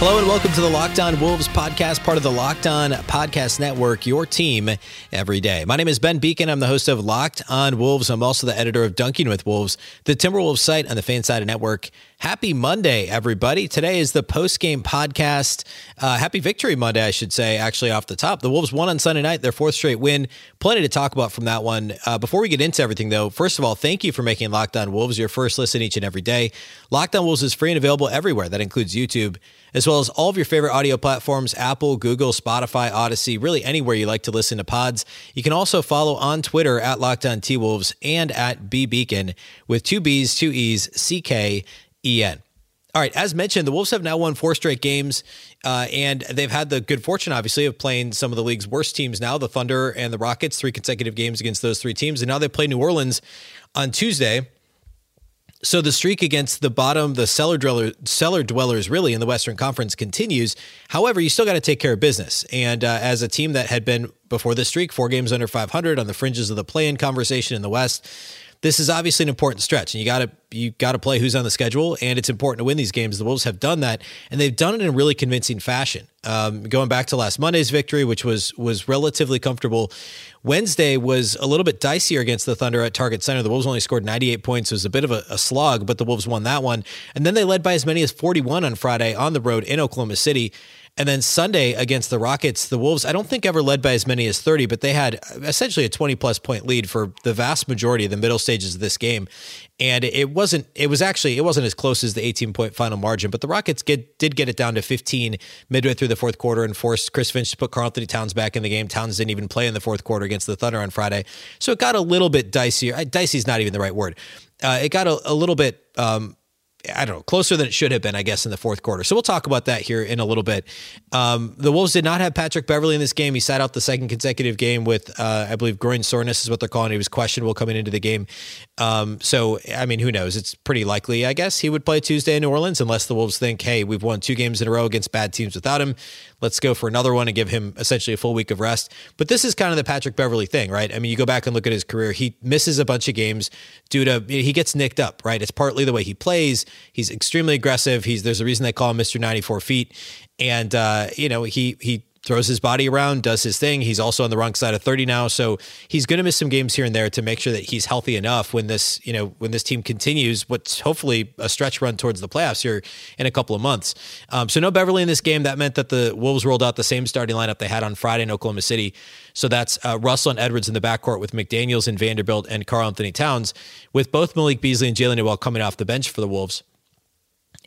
Hello and welcome to the Locked On Wolves podcast, part of the Locked On Podcast Network, your team every day. My name is Ben Beecken. I'm the host of Locked On Wolves. I'm also the editor of Dunking with Wolves, the Timberwolves site on the Fansided Network. Happy Monday, everybody. Today is the post game podcast. Uh, happy Victory Monday, I should say, actually, off the top. The Wolves won on Sunday night, their fourth straight win. Plenty to talk about from that one. Uh, before we get into everything, though, first of all, thank you for making Locked On Wolves your first listen each and every day. Locked On Wolves is free and available everywhere. That includes YouTube, as well as all of your favorite audio platforms Apple, Google, Spotify, Odysee, really anywhere you like to listen to pods. You can also follow on Twitter at Locked On T Wolves and at B Beecken with two B's, two E's, C K EN. All right, as mentioned, the Wolves have now won four straight games, uh, and they've had the good fortune, obviously, of playing some of the league's worst teams now the Thunder and the Rockets, three consecutive games against those three teams. And now they play New Orleans on Tuesday. So the streak against the bottom, the cellar dweller, cellar dwellers, really in the Western Conference continues. However, you still got to take care of business. And uh, as a team that had been before the streak, four games under 500 on the fringes of the play-in conversation in the West, this is obviously an important stretch, and you got to you got to play who's on the schedule, and it's important to win these games. The Wolves have done that, and they've done it in a really convincing fashion. Um, going back to last Monday's victory, which was was relatively comfortable. Wednesday was a little bit dicier against the Thunder at Target Center. The Wolves only scored 98 points. It was a bit of a, a slog, but the Wolves won that one. And then they led by as many as 41 on Friday on the road in Oklahoma City. And then Sunday against the Rockets, the Wolves, I don't think ever led by as many as 30, but they had essentially a 20 plus point lead for the vast majority of the middle stages of this game. And it wasn't, it was actually, it wasn't as close as the 18 point final margin, but the Rockets get, did get it down to 15 midway through the fourth quarter and forced Chris Finch to put Karl-Anthony Towns back in the game. Towns didn't even play in the fourth quarter against the Thunder on Friday. So it got a little bit dicier. Dicey is not even the right word. Uh, it got a, a little bit um, I don't know, closer than it should have been, I guess, in the fourth quarter. So we'll talk about that here in a little bit. Um, the Wolves did not have Patrick Beverley in this game. He sat out the second consecutive game with, uh, I believe, groin soreness is what they're calling it. He was questionable coming into the game. Um, so, I mean, who knows? It's pretty likely, I guess, he would play Tuesday in New Orleans unless the Wolves think, hey, we've won two games in a row against bad teams without him. Let's go for another one and give him essentially a full week of rest. But this is kind of the Patrick Beverley thing, right? I mean, you go back and look at his career. He misses a bunch of games due to he gets nicked up, right? It's partly the way he plays. He's extremely aggressive. He's there's a reason they call him Mr. 94 feet, and uh, you know he he throws his body around, does his thing. He's also on the wrong side of 30 now, so he's going to miss some games here and there to make sure that he's healthy enough when this, you know, when this team continues what's hopefully a stretch run towards the playoffs here in a couple of months. Um, so no Beverley in this game. That meant that the Wolves rolled out the same starting lineup they had on Friday in Oklahoma City. So that's uh, Russell and Edwards in the backcourt with McDaniels and Vanderbilt and Karl-Anthony Towns, with both Malik Beasley and Jaylen Nowell coming off the bench for the Wolves.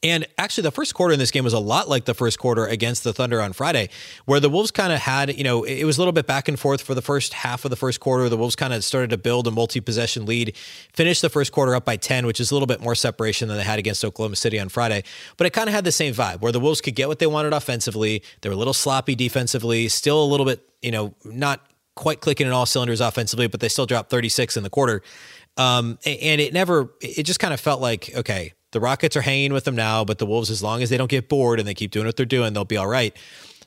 And actually, the first quarter in this game was a lot like the first quarter against the Thunder on Friday, where the Wolves kind of had, you know, it was a little bit back and forth for the first half of the first quarter. The Wolves kind of started to build a multi possession lead, finished the first quarter up by 10, which is a little bit more separation than they had against Oklahoma City on Friday. But it kind of had the same vibe where the Wolves could get what they wanted offensively. They were a little sloppy defensively, still a little bit, you know, not quite clicking in all cylinders offensively, but they still dropped 36 in the quarter. Um, and it never, it just kind of felt like, okay, the Rockets are hanging with them now, but the Wolves, as long as they don't get bored and they keep doing what they're doing, they'll be all right.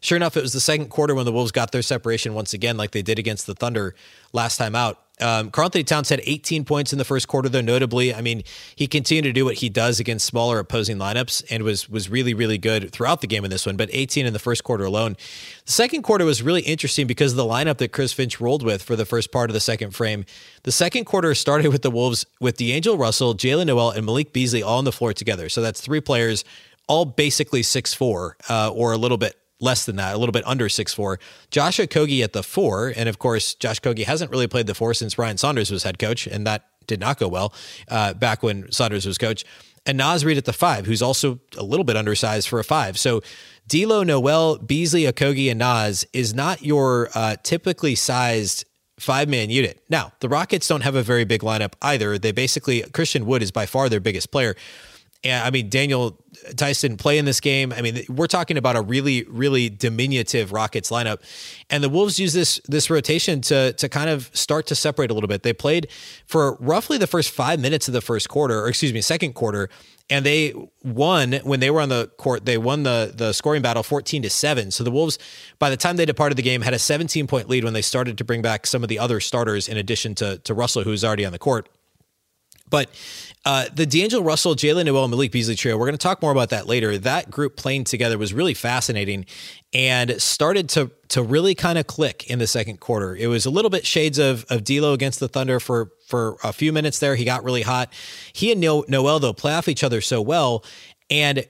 Sure enough, it was the second quarter when the Wolves got their separation once again, like they did against the Thunder last time out. Um, Karl-Anthony Towns had 18 points in the first quarter, though. Notably, I mean, he continued to do what he does against smaller opposing lineups, and was was really really good throughout the game in this one. But 18 in the first quarter alone. The second quarter was really interesting because of the lineup that Chris Finch rolled with for the first part of the second frame. The second quarter started with the Wolves with D'Angelo Russell, Jaylen Nowell, and Malik Beasley all on the floor together. So that's three players, all basically six four uh, or a little bit less than that, a little bit under six four. Josh Okogie at the four, and of course, Josh Okogie hasn't really played the four since Ryan Saunders was head coach, and that did not go well uh, back when Saunders was coach. And Naz Reid at the five, who's also a little bit undersized for a five. So D'Lo, Nowell, Beasley, Okogie, and Naz is not your uh, typically sized five man unit. Now, the Rockets don't have a very big lineup either. They basically, Christian Wood is by far their biggest player. And I mean, Daniel Theis didn't play in this game. I mean, we're talking about a really, really diminutive Rockets lineup, and the Wolves use this this rotation to to kind of start to separate a little bit. They played for roughly the first five minutes of the first quarter, or excuse me, second quarter, and they won when they were on the court. They won the the scoring battle fourteen to seven. So the Wolves, by the time they departed the game, had a seventeen point lead when they started to bring back some of the other starters in addition to to Russell, who's already on the court. But uh, the D'Angelo Russell, Jaylen Nowell, Malik Beasley trio, we're going to talk more about that later. That group playing together was really fascinating and started to to really kind of click in the second quarter. It was a little bit shades of of D'Lo against the Thunder for for a few minutes there. He got really hot. He and Nowell, though play off each other so well, and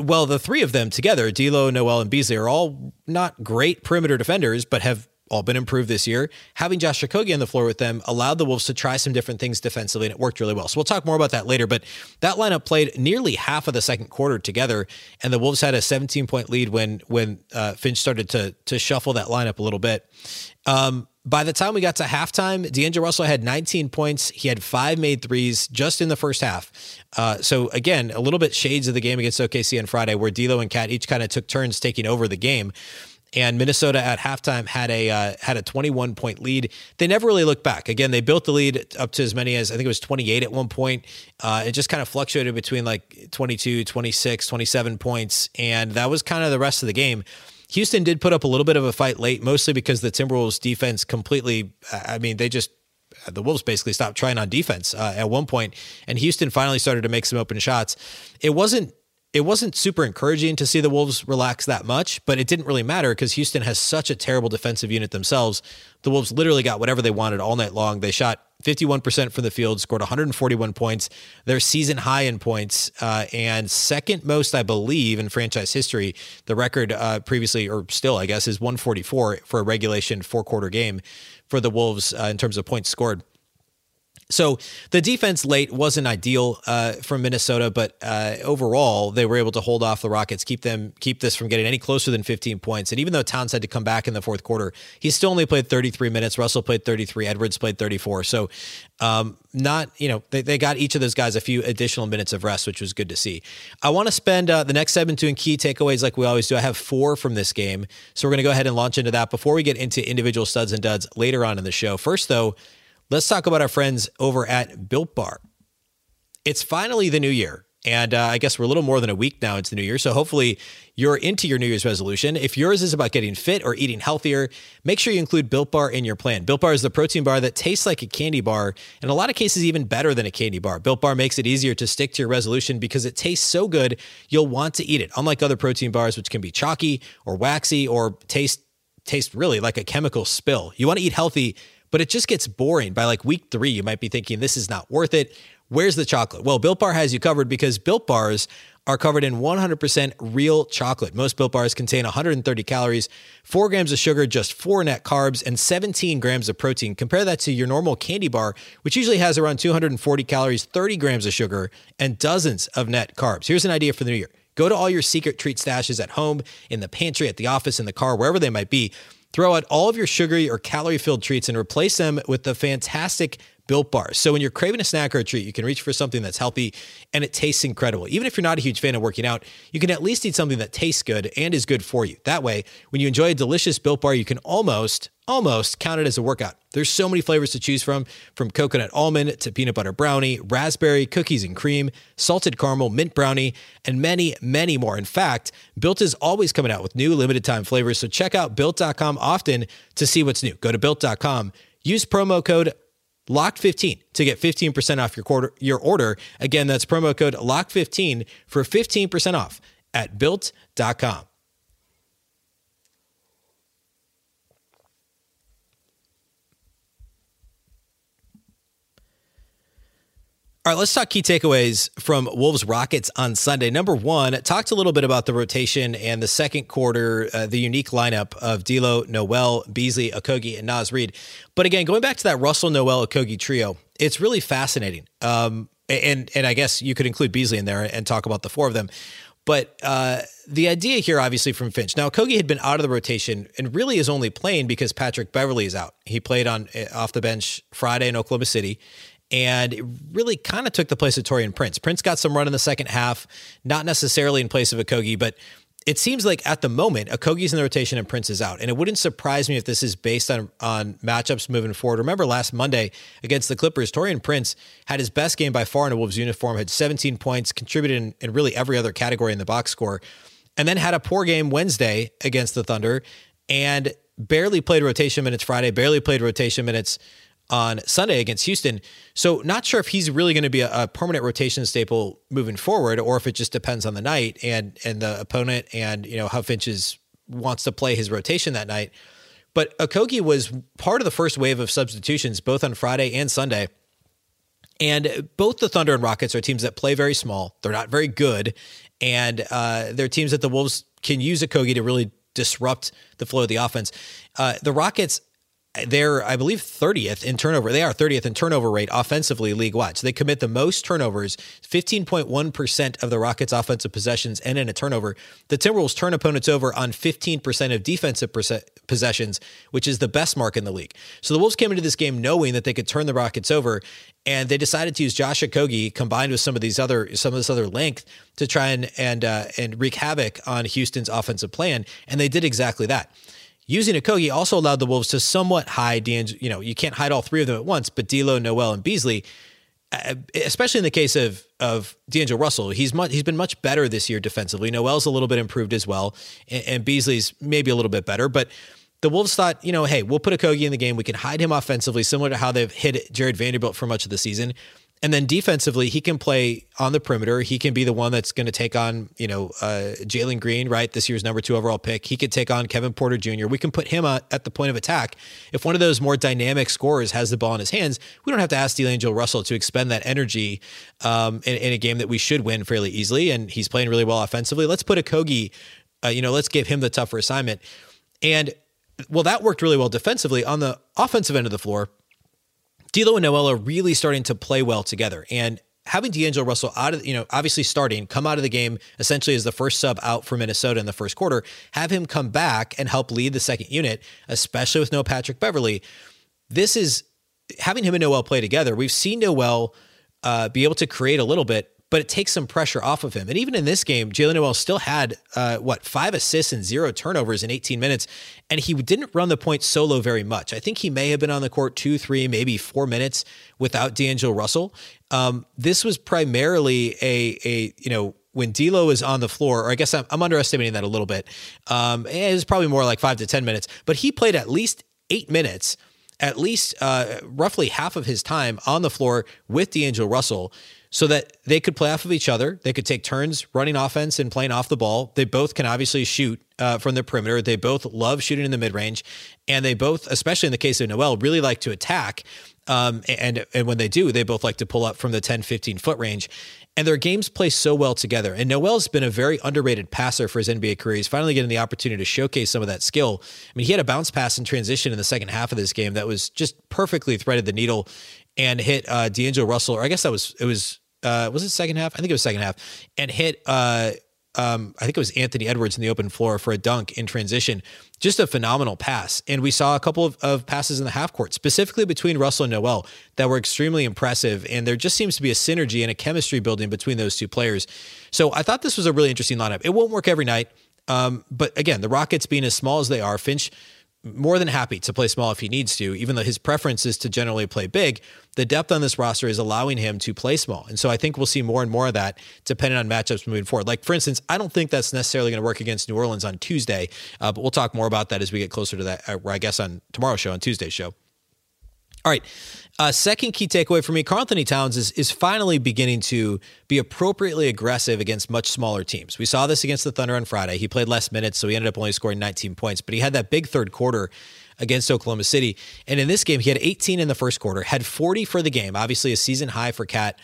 well, the three of them together, D'Lo, Nowell, and Beasley, are all not great perimeter defenders, but have all been improved this year. Having Josh Okogie on the floor with them allowed the Wolves to try some different things defensively, and it worked really well. So we'll talk more about that later. But that lineup played nearly half of the second quarter together, and the Wolves had a 17 point lead when when uh, Finch started to to shuffle that lineup a little bit. Um, by the time we got to halftime, D'Angelo Russell had 19 points. He had five made threes just in the first half. Uh, so again, a little bit shades of the game against OKC on Friday, where D'Lo and Cat each kind of took turns taking over the game and Minnesota at halftime had a uh, had a 21 point lead. They never really looked back. Again, they built the lead up to as many as I think it was 28 at one point. Uh, it just kind of fluctuated between like 22, 26, 27 points, and that was kind of the rest of the game. Houston did put up a little bit of a fight late, mostly because the Timberwolves defense completely. I mean, they just the Wolves basically stopped trying on defense uh, at one point, and Houston finally started to make some open shots. It wasn't it wasn't super encouraging to see the Wolves relax that much, but it didn't really matter because Houston has such a terrible defensive unit themselves. The Wolves literally got whatever they wanted all night long. They shot 51% from the field, scored 141 points, their season high in points, uh, and second most, I believe, in franchise history. The record uh, previously, or still, I guess, is 144 for a regulation four quarter game for the Wolves uh, in terms of points scored. So the defense late wasn't ideal uh, from Minnesota, but uh, overall they were able to hold off the Rockets, keep them keep this from getting any closer than 15 points. And even though Towns had to come back in the fourth quarter, he still only played 33 minutes. Russell played 33. Edwards played 34. So um, not you know they, they got each of those guys a few additional minutes of rest, which was good to see. I want to spend uh, the next segment doing key takeaways like we always do. I have four from this game, so we're going to go ahead and launch into that before we get into individual studs and duds later on in the show. First though. Let's talk about our friends over at Built Bar. It's finally the new year. And uh, I guess we're a little more than a week now into the new year. So hopefully you're into your New Year's resolution. If yours is about getting fit or eating healthier, make sure you include Built Bar in your plan. Built Bar is the protein bar that tastes like a candy bar, in a lot of cases, even better than a candy bar. Built Bar makes it easier to stick to your resolution because it tastes so good, you'll want to eat it. Unlike other protein bars, which can be chalky or waxy or taste taste really like a chemical spill. You want to eat healthy but it just gets boring. By like week three, you might be thinking, this is not worth it. Where's the chocolate? Well, Built Bar has you covered because Built Bars are covered in 100% real chocolate. Most Built Bars contain 130 calories, 4 grams of sugar, just 4 net carbs, and 17 grams of protein. Compare that to your normal candy bar, which usually has around 240 calories, 30 grams of sugar, and dozens of net carbs. Here's an idea for the new year. Go to all your secret treat stashes at home, in the pantry, at the office, in the car, wherever they might be. Throw out all of your sugary or calorie filled treats and replace them with the fantastic Built Bars. So when you're craving a snack or a treat, you can reach for something that's healthy and it tastes incredible. Even if you're not a huge fan of working out, you can at least eat something that tastes good and is good for you. That way, when you enjoy a delicious Built Bar, you can almost almost counted as a workout. There's so many flavors to choose from, from coconut almond to peanut butter brownie, raspberry, cookies and cream, salted caramel, mint brownie, and many, many more. In fact, Built is always coming out with new limited time flavors, so check out built.com often to see what's new. Go to built.com, use promo code LOCK15 to get 15% off your quarter, your order. Again, that's promo code LOCK15 for 15% off at built.com. All right, let's talk key takeaways from Wolves Rockets on Sunday. Number one, talked a little bit about the rotation and the second quarter, uh, the unique lineup of D'Lo, Nowell, Beasley, Okogie, and Naz Reid. But again, going back to that Russell, Nowell, Okogie trio, it's really fascinating. Um, and and I guess you could include Beasley in there and talk about the four of them. But uh, the idea here, obviously, from Finch. Now, Kogi had been out of the rotation and really is only playing because Patrick Beverley is out. He played on off the bench Friday in Oklahoma City, and it really kind of took the place of Taurean Prince. Prince got some run in the second half, not necessarily in place of Okogie, but it seems like at the moment, Okogie's in the rotation and Prince is out. And it wouldn't surprise me if this is based on, on matchups moving forward. Remember last Monday against the Clippers, Taurean Prince had his best game by far in a Wolves uniform, had 17 points, contributed in, in really every other category in the box score, and then had a poor game Wednesday against the Thunder and barely played rotation minutes Friday, barely played rotation minutes on Sunday against Houston. So not sure if he's really going to be a, a, permanent rotation staple moving forward, or if it just depends on the night and and the opponent and you know how Finch's wants to play his rotation that night. But Okogie was part of the first wave of substitutions both on Friday and Sunday. And both the Thunder and Rockets are teams that play very small. They're not very good. And uh, they're teams that the Wolves can use Okogie to really disrupt the flow of the offense. Uh, the Rockets they're, I believe, 30th in turnover. They are 30th in turnover rate offensively league wide. So they commit the most turnovers, 15.1% of the Rockets' offensive possessions and in a turnover. The Timberwolves turn opponents over on 15% of defensive possessions, which is the best mark in the league. So the Wolves came into this game knowing that they could turn the Rockets over, and they decided to use Josh Okogie combined with some of these other some of this other length to try and and uh, and wreak havoc on Houston's offensive plan, and they did exactly that. Using Okogie also allowed the Wolves to somewhat hide D'Angelo. You know, you can't hide all three of them at once, but D'Lo, Nowell, and Beasley, uh, especially in the case of of D'Angelo Russell, he's much he's been much better this year defensively. Nowell's a little bit improved as well, and, and Beasley's maybe a little bit better, but. The Wolves thought, you know, hey, we'll put Okogie in the game. We can hide him offensively, similar to how they've hit Jarred Vanderbilt for much of the season. And then defensively, he can play on the perimeter. He can be the one that's going to take on, you know, uh, Jalen Green, right? This year's number two overall pick. He could take on Kevin Porter Jr. We can put him at the point of attack. If one of those more dynamic scorers has the ball in his hands, we don't have to ask D'Angelo Russell to expend that energy um, in, in, a game that we should win fairly easily. And he's playing really well offensively. Let's put Okogie, uh, you know, let's give him the tougher assignment. And well, that worked really well defensively. On the offensive end of the floor, D'Lo and Nowell are really starting to play well together. And having D'Angelo Russell out of, you know, obviously starting, come out of the game essentially as the first sub out for Minnesota in the first quarter, have him come back and help lead the second unit, especially with no Patrick Beverley. This is having him and Nowell play together. We've seen Nowell uh, be able to create a little bit, but it takes some pressure off of him. And even in this game, Jaylen Nowell still had uh, what five assists and zero turnovers in 18 minutes, and he didn't run the point solo very much. I think he may have been on the court two, three, maybe four minutes without D'Angelo Russell. Um, this was primarily a a you know when D'Lo is on the floor, or I guess I'm, I'm underestimating that a little bit. Um, it was probably more like five to ten minutes, but he played at least eight minutes at least uh, roughly half of his time on the floor with D'Angelo Russell so that they could play off of each other. They could take turns running offense and playing off the ball. They both can obviously shoot uh, from the perimeter. They both love shooting in the mid range, and they both, especially in the case of Nowell, really like to attack. Um, and and when they do, they both like to pull up from the 10, 15 foot range. And their games play so well together. And Nowell's been a very underrated passer for his NBA career. He's finally getting the opportunity to showcase some of that skill. I mean, he had a bounce pass in transition in the second half of this game that was just perfectly threaded the needle and hit uh, D'Angelo Russell, or I guess that was it was uh, was it second half? I think it was second half, and hit. Uh, um, I think it was Anthony Edwards in the open floor for a dunk in transition. Just a phenomenal pass. And we saw a couple of, of, passes in the half court, specifically between Russell and Nowell, that were extremely impressive. And there just seems to be a synergy and a chemistry building between those two players. So I thought this was a really interesting lineup. It won't work every night. Um, but again, the Rockets being as small as they are, Finch more than happy to play small if he needs to, even though his preference is to generally play big. The depth on this roster is allowing him to play small. And so I think we'll see more and more of that depending on matchups moving forward. Like, for instance, I don't think that's necessarily going to work against New Orleans on Tuesday, uh, but we'll talk more about that as we get closer to that, uh, I guess on tomorrow's show, on Tuesday's show. All right. Uh, second key takeaway for me, Karl-Anthony Towns is, is finally beginning to be appropriately aggressive against much smaller teams. We saw this against the Thunder on Friday. He played less minutes, so he ended up only scoring 19 points, but he had that big third quarter against Oklahoma City. And in this game, he had 18 in the first quarter, had 40 for the game, obviously a season high for Cat.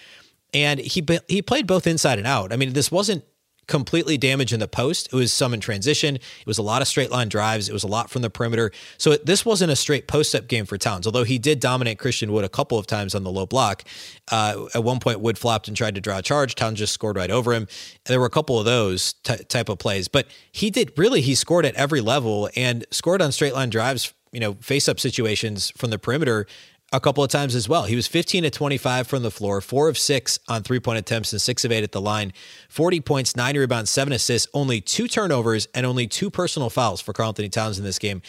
And he he played both inside and out. I mean, this wasn't completely damaged in the post. It was some in transition. It was a lot of straight line drives. It was a lot from the perimeter. So it, this wasn't a straight post up game for Towns, although he did dominate Christian Wood a couple of times on the low block. Uh, at one point, Wood flopped and tried to draw a charge. Towns just scored right over him. There were a couple of those t- type of plays, but he did really, he scored at every level and scored on straight line drives, you know, face up situations from the perimeter a couple of times as well. He was 15 to 25 from the floor, four of six on three point attempts, and six of eight at the line. 40 points, nine rebounds, seven assists, only two turnovers, and only two personal fouls for Karl Anthony Towns in this game.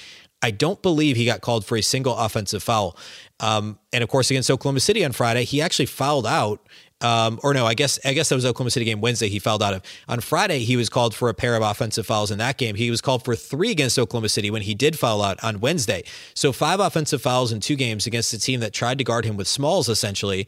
I don't believe he got called for a single offensive foul. Um, and of course, against Oklahoma City on Friday, he actually fouled out um, or no, I guess I guess that was Oklahoma City game Wednesday. He fouled out of on Friday. He was called for a pair of offensive fouls in that game. He was called for three against Oklahoma City when he did foul out on Wednesday. So five offensive fouls in two games against a team that tried to guard him with smalls essentially.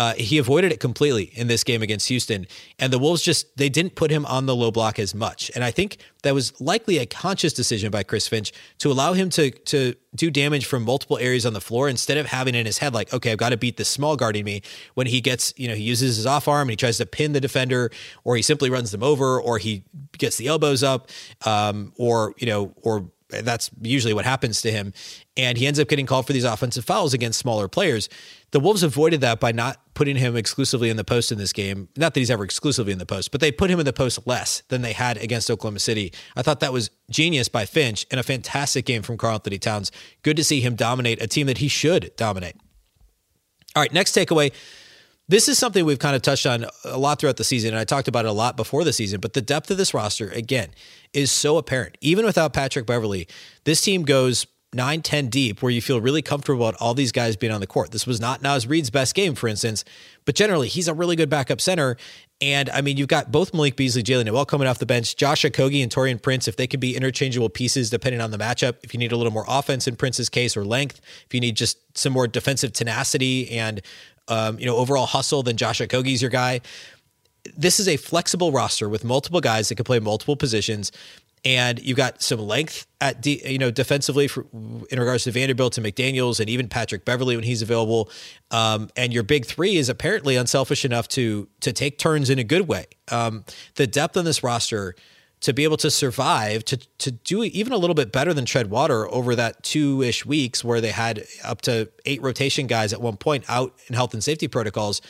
Uh, he avoided it completely in this game against Houston, and the Wolves just they didn't put him on the low block as much. And I think that was likely a conscious decision by Chris Finch to allow him to to do damage from multiple areas on the floor instead of having in his head like, okay, I've got to beat this small guarding me. When he gets, you know, he uses his off arm and he tries to pin the defender, or he simply runs them over, or he gets the elbows up, um, or you know, or that's usually what happens to him. And he ends up getting called for these offensive fouls against smaller players. The Wolves avoided that by not putting him exclusively in the post in this game. Not that he's ever exclusively in the post, but they put him in the post less than they had against Oklahoma City. I thought that was genius by Finch and a fantastic game from Karl Anthony Towns. Good to see him dominate a team that he should dominate. All right, next takeaway this is something we've kind of touched on a lot throughout the season, and I talked about it a lot before the season. But the depth of this roster, again, is so apparent. Even without Patrick Beverley, this team goes 9, 10 deep, where you feel really comfortable about all these guys being on the court. This was not Naz Reid's best game, for instance, but generally, he's a really good backup center. And I mean, you've got both Malik Beasley, Jaylen Nowell coming off the bench, Josh Okogie and Taurean Prince, if they can be interchangeable pieces depending on the matchup. If you need a little more offense in Prince's case or length, if you need just some more defensive tenacity and um, you know, overall hustle, then Josh Okogie's your guy. This is a flexible roster with multiple guys that can play multiple positions, and you've got some length at de- you know defensively for, in regards to Vanderbilt and McDaniel's and even Patrick Beverley when he's available. Um, and your big three is apparently unselfish enough to to take turns in a good way. Um, the depth on this roster to be able to survive to to do even a little bit better than tread water over that two ish weeks where they had up to eight rotation guys at one point out in health and safety protocols,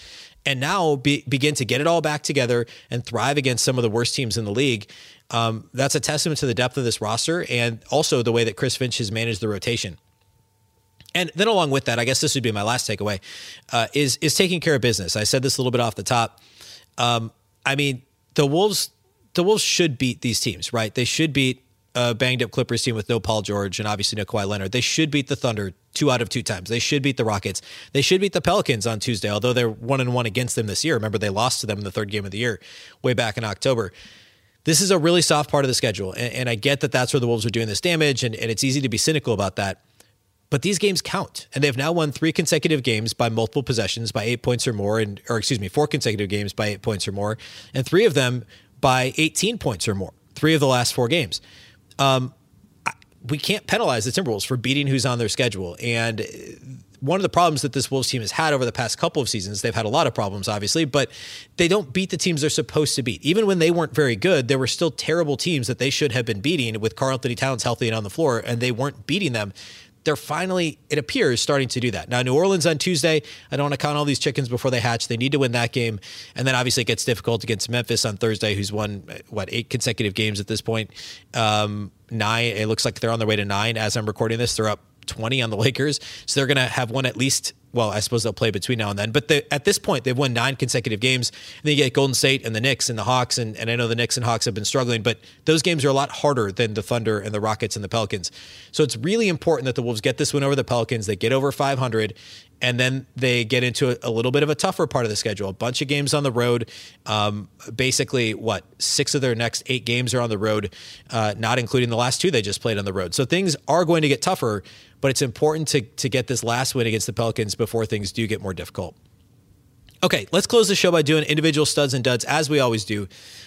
and now be, begin to get it all back together and thrive against some of the worst teams in the league. Um, that's a testament to the depth of this roster and also the way that Chris Finch has managed the rotation. And then along with that, I guess this would be my last takeaway uh, is is taking care of business. I said this a little bit off the top. Um, I mean, the Wolves the Wolves should beat these teams, right? They should beat a banged up Clippers team with no Paul George and obviously no Kawhi Leonard. They should beat the Thunder two out of two times. They should beat the Rockets. They should beat the Pelicans on Tuesday, although they're one and one against them this year. Remember, they lost to them in the third game of the year way back in October. This is a really soft part of the schedule. And, and I get that that's where the Wolves are doing this damage, and, and it's easy to be cynical about that. But these games count, and they've now won three consecutive games by multiple possessions by eight points or more, and or excuse me, four consecutive games by eight points or more, and three of them by 18 points or more, three of the last four games. Um, we can't penalize the Timberwolves for beating who's on their schedule. And one of the problems that this Wolves team has had over the past couple of seasons, they've had a lot of problems, obviously, but they don't beat the teams they're supposed to beat. Even when they weren't very good, there were still terrible teams that they should have been beating with Karl Anthony Towns healthy and on the floor, and they weren't beating them they're finally, it appears, starting to do that. Now, New Orleans on Tuesday, I don't want to count all these chickens before they hatch. They need to win that game. And then obviously it gets difficult against Memphis on Thursday, who's won, what, eight consecutive games at this point. Um, nine, it looks like they're on their way to nine as I'm recording this. They're up 20 on the Lakers. So they're going to have one at least well, I suppose they'll play between now and then. But the, at this point, they've won nine consecutive games. And then you get Golden State and the Knicks and the Hawks. And, and I know the Knicks and Hawks have been struggling, but those games are a lot harder than the Thunder and the Rockets and the Pelicans. So it's really important that the Wolves get this win over the Pelicans. They get over 500 and then they get into a, a, little bit of a tougher part of the schedule. A bunch of games on the road. Um, basically, what six of their next eight games are on the road, uh, not including the last two they just played on the road. So things are going to get tougher, but it's important to to get this last win against the Pelicans before things do get more difficult. Okay, let's close the show by doing individual studs and duds as we always do.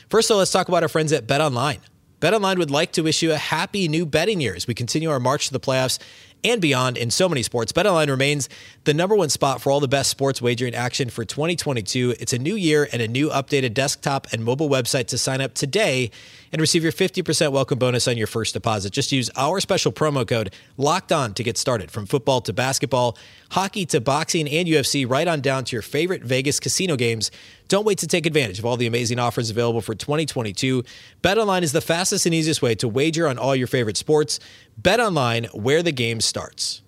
First, though, let's talk about our friends at Bet Online. BetOnline would like to wish you a happy new betting year as we continue our march to the playoffs and beyond in so many sports. BetOnline remains the number one spot for all the best sports wagering action for 2022. It's a new year and a new updated desktop and mobile website to sign up today and receive your 50% welcome bonus on your first deposit. Just use our special promo code locked on to get started from football to basketball, hockey to boxing and UFC, right on down to your favorite Vegas casino games. Don't wait to take advantage of all the amazing offers available for 2022. BetOnline is the fastest and easiest way to wager on all your favorite sports. BetOnline, where the game starts.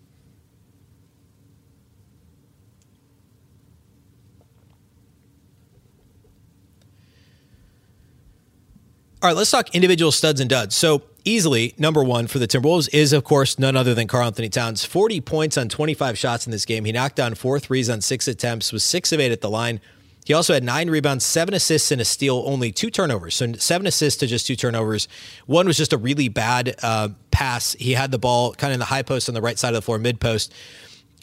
All right, let's talk individual studs and duds. So, easily, number one for the Timberwolves is, of course, none other than Karl-Anthony Towns. 40 points on 25 shots in this game. He knocked down four threes on six attempts, was six of eight at the line. He also had nine rebounds, seven assists, and a steal, only two turnovers. So seven assists to just two turnovers. One was just a really bad uh, pass. He had the ball kind of in the high post on the right side of the floor, mid post.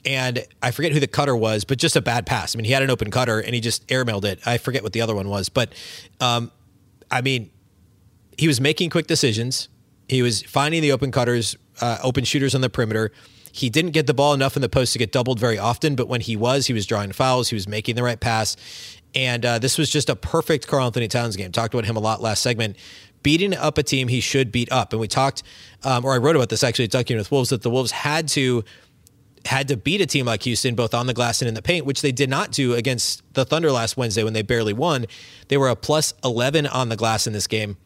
And I forget who the cutter was, but just a bad pass. I mean, he had an open cutter and he just airmailed it. I forget what the other one was, but um, I mean, he was making quick decisions. He was finding the open cutters, uh, open shooters on the perimeter. He didn't get the ball enough in the post to get doubled very often, but when he was, he was drawing fouls. He was making the right pass. And uh, this was just a perfect Karl-Anthony Towns game. Talked about him a lot last segment. Beating up a team he should beat up. And we talked, um, or I wrote about this actually, talking with Wolves, that the Wolves had to had to beat a team like Houston, both on the glass and in the paint, which they did not do against the Thunder last Wednesday when they barely won. They were a plus 11 on the glass in this game.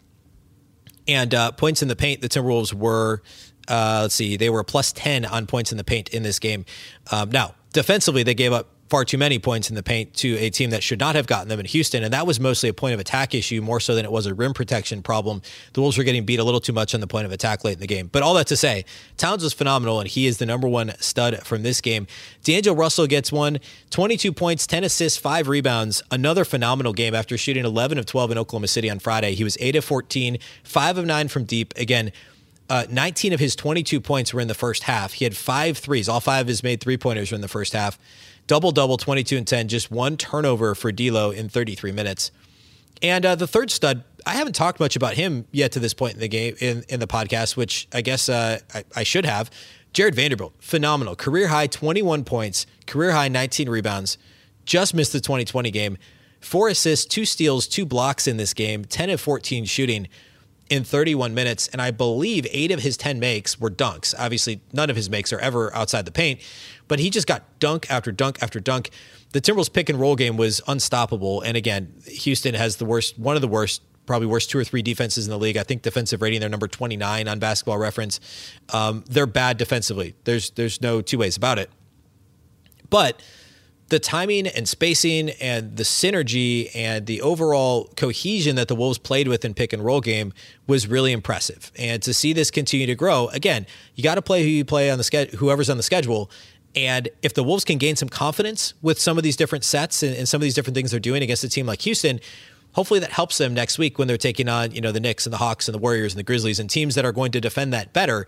And uh, points in the paint, the Timberwolves were uh, let's see, they were plus 10 on points in the paint in this game. Um, now, defensively, they gave up far too many points in the paint to a team that should not have gotten them in Houston. And that was mostly a point of attack issue more so than it was a rim protection problem. The Wolves were getting beat a little too much on the point of attack late in the game. But all that to say, Towns was phenomenal and he is the number one stud from this game. D'Angelo Russell gets one 22 points, 10 assists, five rebounds. Another phenomenal game after shooting 11 of 12 in Oklahoma City on Friday. He was 8 of 14, 5 of 9 from deep. Again, uh, 19 of his 22 points were in the first half. He had five threes. All five of his made three pointers were in the first half. Double double, 22 and 10. Just one turnover for D'Lo in 33 minutes. And uh, the third stud, I haven't talked much about him yet to this point in the game in, in the podcast, which I guess uh, I, I should have. Jarred Vanderbilt, phenomenal. Career high 21 points, career high 19 rebounds. Just missed the 2020 game. Four assists, two steals, two blocks in this game, 10 of 14 shooting in 31 minutes. And I believe eight of his 10 makes were dunks. Obviously, none of his makes are ever outside the paint, but he just got dunk after dunk after dunk. The Timberwolves pick and roll game was unstoppable. And again, Houston has the worst, one of the worst, probably worst two or three defenses in the league. I think defensive rating, they're number 29 on basketball reference. Um, they're bad defensively. There's, there's no two ways about it. But the timing and spacing and the synergy and the overall cohesion that the Wolves played with in pick and roll game was really impressive. And to see this continue to grow, again, you got to play who you play on the schedule, whoever's on the schedule. And if the Wolves can gain some confidence with some of these different sets and, and some of these different things they're doing against a team like Houston, hopefully that helps them next week when they're taking on, you know, the Knicks and the Hawks and the Warriors and the Grizzlies and teams that are going to defend that better.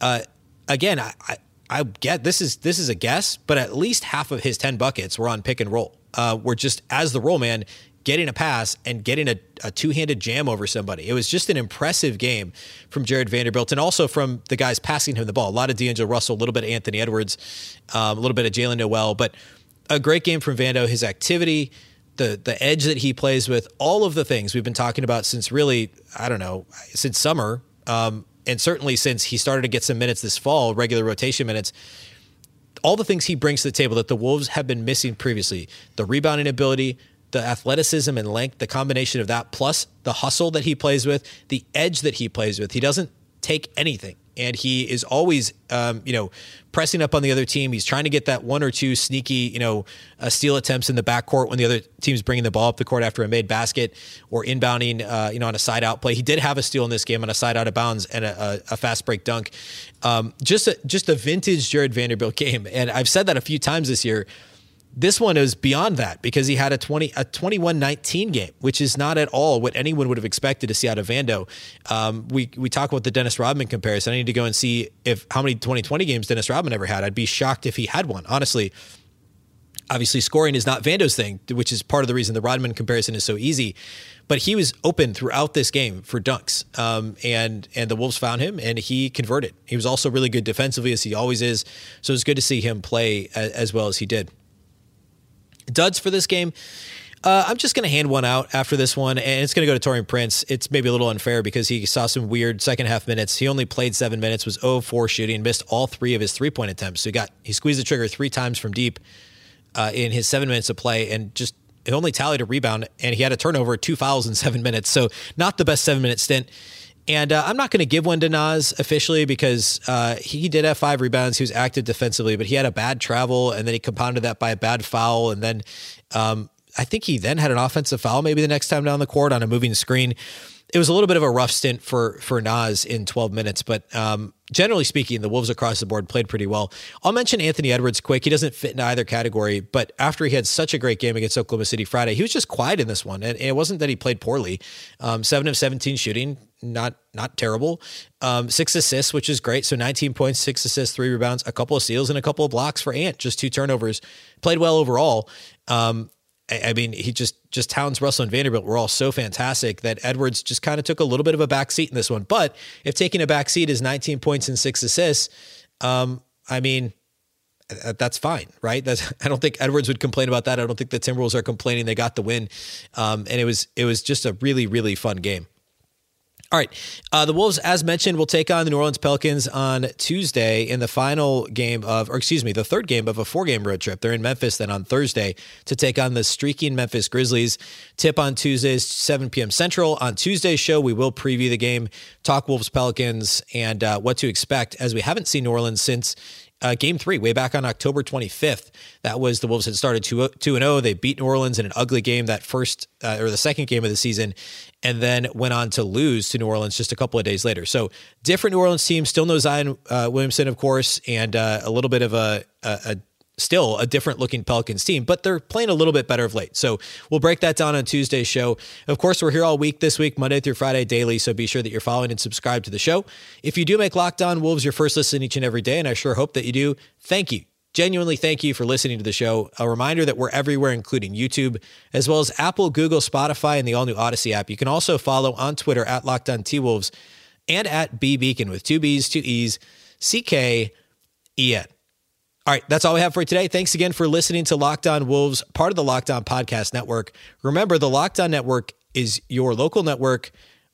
Uh, again, I, I I get this is this is a guess, but at least half of his ten buckets were on pick and roll. Uh, were just as the roll man getting a pass and getting a, a two handed jam over somebody. It was just an impressive game from Jarred Vanderbilt and also from the guys passing him the ball. A lot of D'Angelo Russell, a little bit of Anthony Edwards, um, a little bit of Jaylen Nowell, but a great game from Vando. His activity, the the edge that he plays with, all of the things we've been talking about since really I don't know since summer. Um, and certainly since he started to get some minutes this fall, regular rotation minutes, all the things he brings to the table that the Wolves have been missing previously the rebounding ability, the athleticism and length, the combination of that, plus the hustle that he plays with, the edge that he plays with. He doesn't take anything and he is always, um, you know, pressing up on the other team. He's trying to get that one or two sneaky, you know, uh, steal attempts in the backcourt when the other team's bringing the ball up the court after a made basket or inbounding, uh, you know, on a side out play. He did have a steal in this game on a side out of bounds and a, a, a fast break dunk. Um, just a, just a vintage Jarred Vanderbilt game, and I've said that a few times this year. This one is beyond that because he had a 20 a 21-19 game, which is not at all what anyone would have expected to see out of Vando. Um, we we talk about the Dennis Rodman comparison. I need to go and see if how many 2020 games Dennis Rodman ever had. I'd be shocked if he had one, honestly. Obviously, scoring is not Vando's thing, which is part of the reason the Rodman comparison is so easy. But he was open throughout this game for dunks, um, and and the Wolves found him, and he converted. He was also really good defensively, as he always is. So it's good to see him play as, as well as he did. Duds for this game. Uh, I'm just going to hand one out after this one, and it's going to go to Taurean Prince. It's maybe a little unfair because he saw some weird second half minutes. He only played seven minutes, was 0 4 shooting, missed all three of his three point attempts. So he got he squeezed the trigger three times from deep uh, in his seven minutes of play, and just it only tallied a rebound, and he had a turnover, two fouls in seven minutes. So not the best seven minute stint. And uh, I'm not going to give one to Naz officially because uh, he did have five rebounds. He was active defensively, but he had a bad travel, and then he compounded that by a bad foul. And then um, I think he then had an offensive foul maybe the next time down the court on a moving screen. it was a little bit of a rough stint for for Naz in 12 minutes, but um, generally speaking, the Wolves across the board played pretty well. I'll mention Anthony Edwards quick. He doesn't fit in either category, but after he had such a great game against Oklahoma City Friday, he was just quiet in this one, and it wasn't that he played poorly. Um, seven of 17 shooting, not not terrible. Um, six assists, which is great. So 19 points, six assists, three rebounds, a couple of steals, and a couple of blocks for Ant. Just two turnovers. Played well overall. Um, I mean, he just just Towns, Russell, and Vanderbilt were all so fantastic that Edwards just kind of took a little bit of a back seat in this one. But if taking a back seat is 19 points and six assists, um, I mean, that's fine, right? That's, I don't think Edwards would complain about that. I don't think the Timberwolves are complaining. They got the win, um, and it was it was just a really really fun game. All right. Uh, the Wolves, as mentioned, will take on the New Orleans Pelicans on Tuesday in the final game of, or excuse me, the third game of a four game road trip. They're in Memphis then on Thursday to take on the streaking Memphis Grizzlies. Tip on Tuesdays, 7 p.m. Central. On Tuesday's show, we will preview the game, talk Wolves Pelicans, and uh, what to expect as we haven't seen New Orleans since uh, game three, way back on October 25th. That was the Wolves had started 2 2 0. They beat New Orleans in an ugly game that first uh, or the second game of the season, and then went on to lose to New Orleans just a couple of days later. So, different New Orleans team, still no Zion uh, Williamson, of course, and uh, a little bit of a, a, a still a different looking Pelicans team, but they're playing a little bit better of late. So we'll break that down on Tuesday's show. Of course, we're here all week this week, Monday through Friday daily. So be sure that you're following and subscribe to the show. If you do make Locked On Wolves your first listen each and every day, and I sure hope that you do, thank you. Genuinely, thank you for listening to the show. A reminder that we're everywhere, including YouTube, as well as Apple, Google, Spotify, and the all new Odysee app. You can also follow on Twitter at Locked On T Wolves and at B Beecken with two B's, two E's, C K E N. All right, that's all we have for today. Thanks again for listening to Locked On Wolves, part of the Locked On Podcast Network. Remember, the Locked On Network is your local network,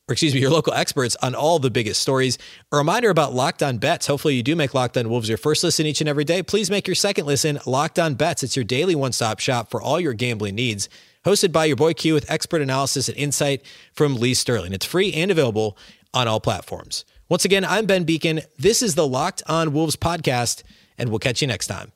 or excuse me, your local experts on all the biggest stories. A reminder about Locked On Bets. Hopefully, you do make Locked On Wolves your first listen each and every day. Please make your second listen Locked On Bets. It's your daily one stop shop for all your gambling needs. Hosted by your boy Q with expert analysis and insight from Lee Sterling. It's free and available on all platforms. Once again, I'm Ben Beecken. This is the Locked On Wolves podcast and we'll catch you next time.